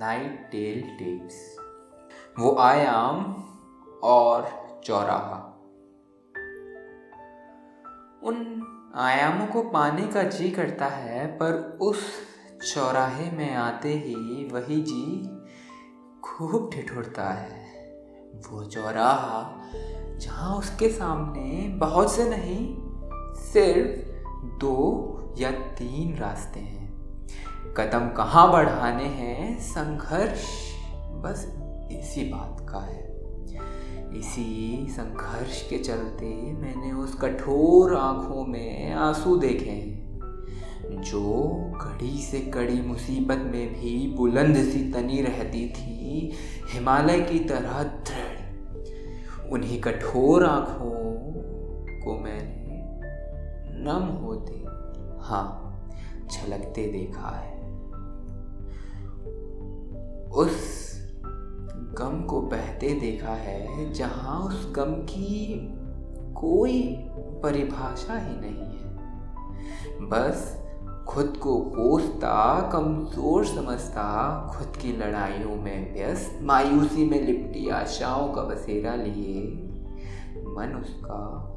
Night tell tapes. वो आयाम और चौराहा। उन आयामों को पाने का जी करता है, पर उस चौराहे में आते ही वही जी खूब ठिठुरता है। वो चौराहा, जहाँ उसके सामने बहुत से नहीं, सिर्फ़ दो या तीन रास्ते हैं। कदम कहाँ बढ़ाने हैं? संघर्ष बस इसी बात का है। इसी संघर्ष के चलते मैंने उस कठोर आँखों में आँसू देखे हैं, जो कड़ी से कड़ी मुसीबत में भी बुलंद सी तनी रहती थी, हिमालय की तरह दृढ़। उन्हीं कठोर आँखों को मैंने नम होते हाँ छलकते देखा है। उस गम को बहते देखा है, जहाँ उस गम की कोई परिभाषा ही नहीं है। बस खुद को कोसता कमज़ोर समझता, खुद की लड़ाइयों में व्यस्त, मायूसी में लिपटी आशाओं का बसेरा लिए। मन उसका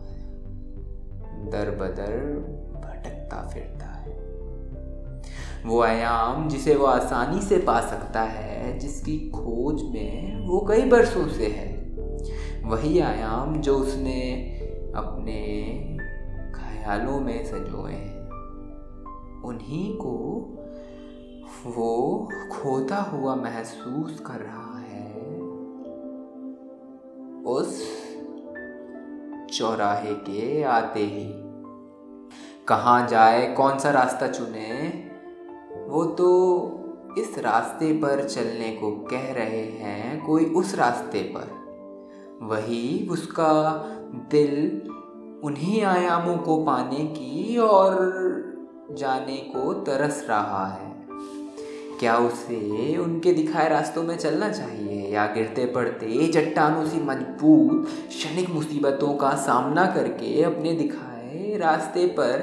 दर बदर भटकता फिरता है। वो आयाम जिसे वो आसानी से पा सकता है, जिसकी खोज में वो कई बरसों से है। वही आयाम जो उसने अपने ख्यालों में सजोए हैं उन्हीं को वो खोता हुआ महसूस कर रहा है उस चौराहे के आते ही। कहाँ जाए, कौन सा रास्ता चुने वो तो इस रास्ते पर चलने को कह रहे हैं, कोई उस रास्ते पर। वही उसका दिल उन्हीं आयामों को पाने की और जाने को तरस रहा है। क्या उसे उनके दिखाए रास्तों में चलना चाहिए? या गिरते पड़ते चट्टानों सी मज़बूत, क्षणिक मुसीबतों का सामना करके अपने दिखाए रास्ते पर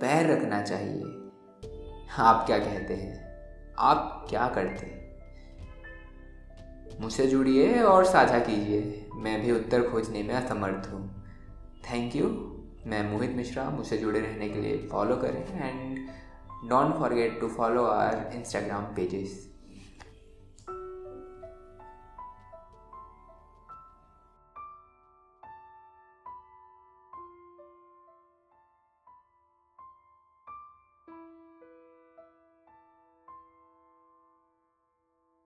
पैर रखना चाहिए। आप क्या कहते हैं? आप क्या करते हैं? मुझसे जुड़िए और साझा कीजिए। मैं भी उत्तर खोजने में असमर्थ हूँ। थैंक यू मैं मोहित मिश्रा, मुझसे जुड़े रहने के लिए फॉलो करें and don't forget to follow our Instagram pages